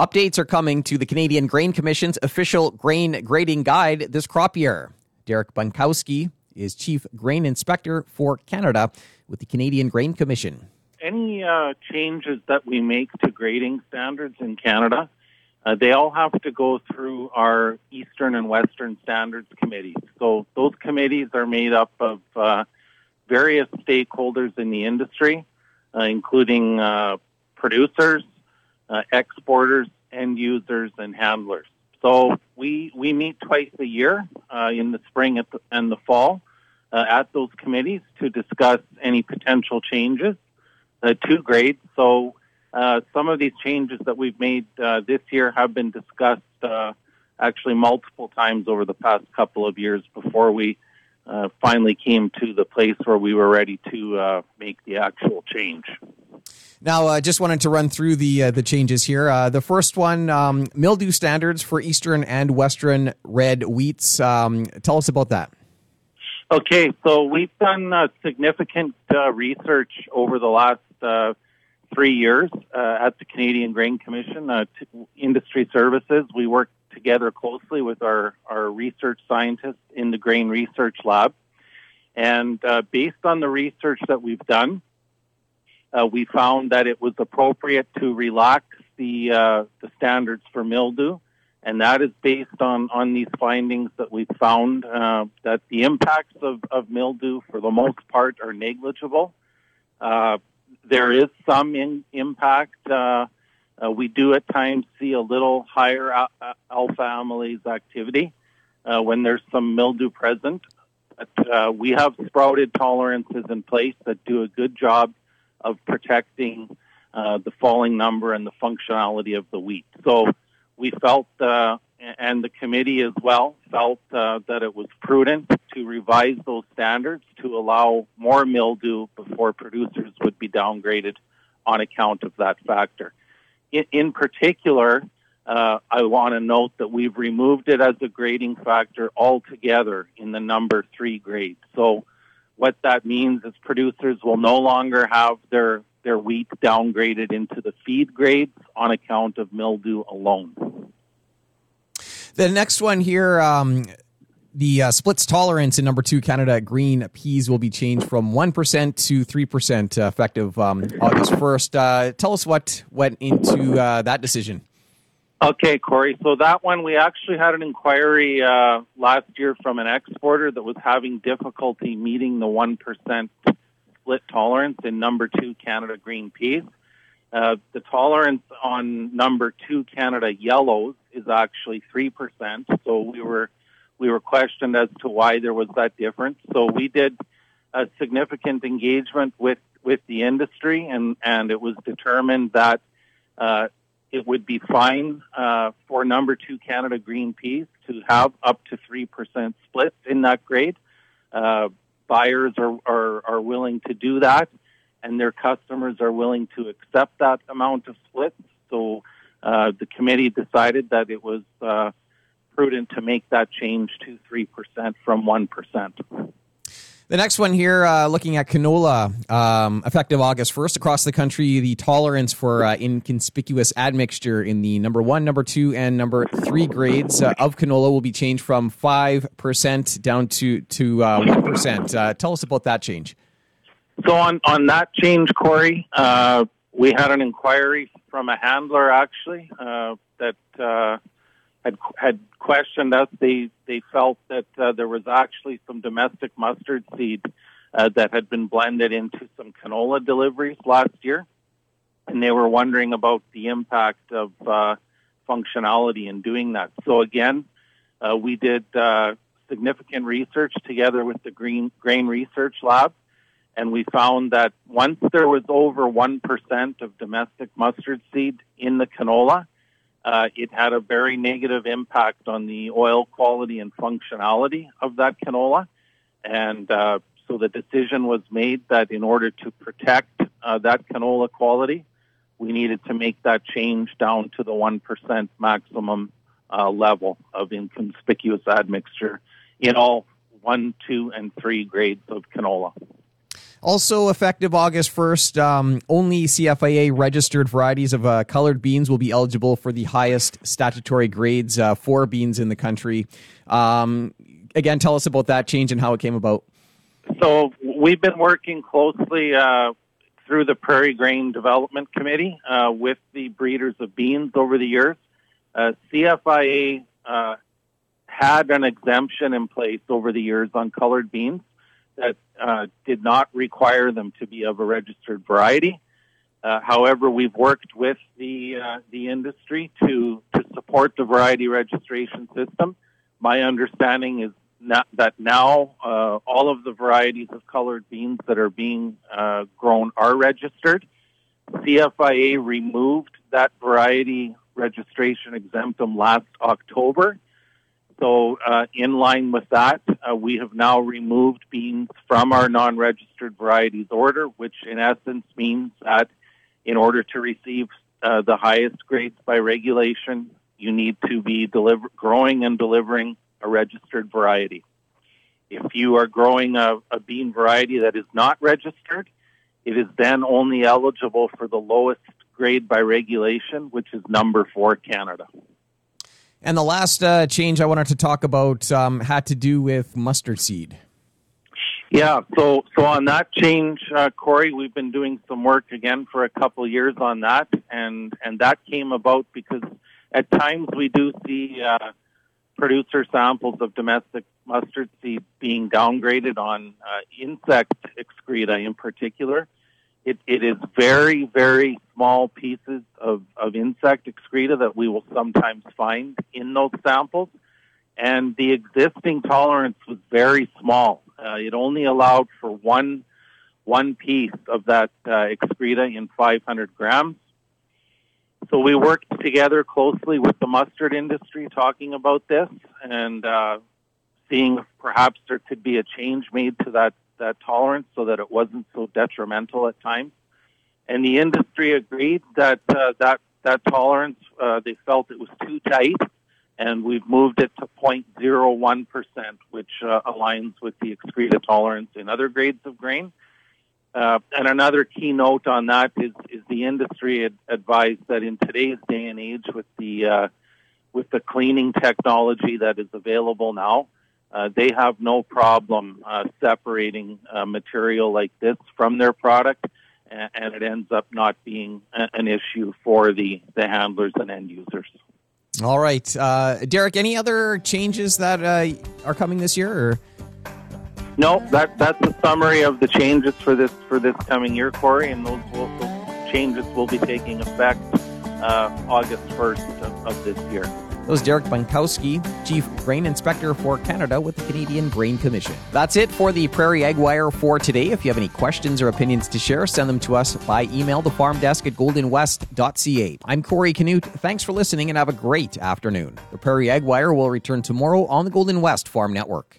Updates are coming to the Canadian Grain Commission's official grain grading guide this crop year. Derek Bunkowski is Chief Grain Inspector for Canada with the Canadian Grain Commission. Any uh, changes that we make to grading standards in Canada, uh, they all have to go through our Eastern and Western Standards Committees. So those committees are made up of uh, various stakeholders in the industry, uh, including uh, producers, uh, exporters, end users, and handlers. So we we meet twice a year uh, in the spring the, and the fall uh, at those committees to discuss any potential changes uh, to grades. So uh, some of these changes that we've made uh, this year have been discussed uh, actually multiple times over the past couple of years before we finally came to the place where we were ready to make the actual change. Now, I uh, just wanted to run through the uh, the changes here. Uh, the first one, um, mildew standards for eastern and western red wheats. Um, tell us about that. Okay, so we've done uh, significant uh, research over the last uh, three years at the Canadian Grain Commission, industry services. We work together closely with our, our research scientists in the Grain Research Lab. And based on the research that we've done, uh, we found that it was appropriate to relax the uh, the standards for mildew, and that is based on on these findings that we found uh, that the impacts of, of mildew, for the most part, are negligible. Uh, there is some in, impact. Uh, uh, we do at times see a little higher alpha amylase activity when there's some mildew present. But we have sprouted tolerances in place that do a good job of protecting uh, the falling number and the functionality of the wheat. So we felt, uh, and the committee as well, felt uh, that it was prudent to revise those standards to allow more mildew before producers would be downgraded on account of that factor. In, in particular, uh, I want to note that we've removed it as a grading factor altogether in the number three grade. So what that means is producers will no longer have their their wheat downgraded into the feed grades on account of mildew alone. The next one here, um, the uh, splits tolerance in number two Canada green peas will be changed from 1% to 3% uh, effective um, August 1st. Uh, tell us what went into uh, that decision. Okay, Corey. So that one, we actually had an inquiry uh, last year from an exporter that was having difficulty meeting the 1% split tolerance in number two Canada green peas. Uh, the tolerance on number two Canada yellows is actually 3%. So we were, we were questioned as to why there was that difference. So we did a significant engagement with, with the industry and, and it was determined that uh, it would be fine uh, for number two Canada green peas to have up to 3% splits in that grade. Uh, buyers are, are, are willing to do that, and their customers are willing to accept that amount of splits. So uh, the committee decided that it was uh, prudent to make that change to 3% from 1%. The next one here, uh, looking at canola, um, effective August 1st across the country, the tolerance for uh, inconspicuous admixture in the number one, number two, and number three grades uh, of canola will be changed from 5% down to, to uh, 1%. Uh, tell us about that change. So, on, on that change, Corey, uh, we had an inquiry from a handler actually that had had questioned us. They they felt that uh, there was actually some domestic mustard seed uh, that had been blended into some canola deliveries last year, and they were wondering about the impact of uh, functionality in doing that. So again, uh, we did uh, significant research together with the Green Grain Research Lab. And we found that once there was over 1% of domestic mustard seed in the canola, uh, it had a very negative impact on the oil quality and functionality of that canola. And uh, so the decision was made that in order to protect uh, that canola quality, we needed to make that change down to the 1% maximum uh, level of inconspicuous admixture in all one, two, and three grades of canola. Also, effective August 1st, um, only CFIA registered varieties of uh, colored beans will be eligible for the highest statutory grades uh, for beans in the country. Um, again, tell us about that change and how it came about. So, we've been working closely uh, through the Prairie Grain Development Committee uh, with the breeders of beans over the years. Uh, CFIA uh, had an exemption in place over the years on colored beans that uh, did not require them to be of a registered variety. Uh, however, we've worked with the uh, the industry to to support the variety registration system. My understanding is not, that now uh, all of the varieties of colored beans that are being uh, grown are registered. CFIA removed that variety registration exemptum last October so, uh, in line with that, uh, we have now removed beans from our non registered varieties order, which in essence means that in order to receive uh, the highest grades by regulation, you need to be deliver- growing and delivering a registered variety. If you are growing a, a bean variety that is not registered, it is then only eligible for the lowest grade by regulation, which is number four Canada. And the last uh, change I wanted to talk about um, had to do with mustard seed. Yeah, so so on that change, uh, Corey, we've been doing some work again for a couple years on that, and and that came about because at times we do see uh, producer samples of domestic mustard seed being downgraded on uh, insect excreta in particular. It, it is very, very small pieces of, of insect excreta that we will sometimes find in those samples. And the existing tolerance was very small. Uh, it only allowed for one, one piece of that uh, excreta in 500 grams. So we worked together closely with the mustard industry talking about this and uh, seeing if perhaps there could be a change made to that that tolerance so that it wasn't so detrimental at times. And the industry agreed that uh, that that tolerance uh, they felt it was too tight, and we've moved it to 0.01 percent, which uh, aligns with the excreta tolerance in other grades of grain. Uh, and another key note on that is, is the industry ad- advised that in today's day and age, with the uh, with the cleaning technology that is available now, uh, they have no problem uh, separating uh, material like this from their product, and, and it ends up not being a, an issue for the, the handlers and end users. All right, uh, Derek. Any other changes that uh, are coming this year? Or? No, that that's a summary of the changes for this for this coming year, Corey, and those, will, those changes will be taking effect uh, August first of, of this year. Was Derek Bunkowski, Chief Grain Inspector for Canada with the Canadian Grain Commission. That's it for the Prairie Ag Wire for today. If you have any questions or opinions to share, send them to us by email, the farm desk at goldenwest.ca. I'm Corey Canute. Thanks for listening and have a great afternoon. The Prairie Ag Wire will return tomorrow on the Golden West Farm Network.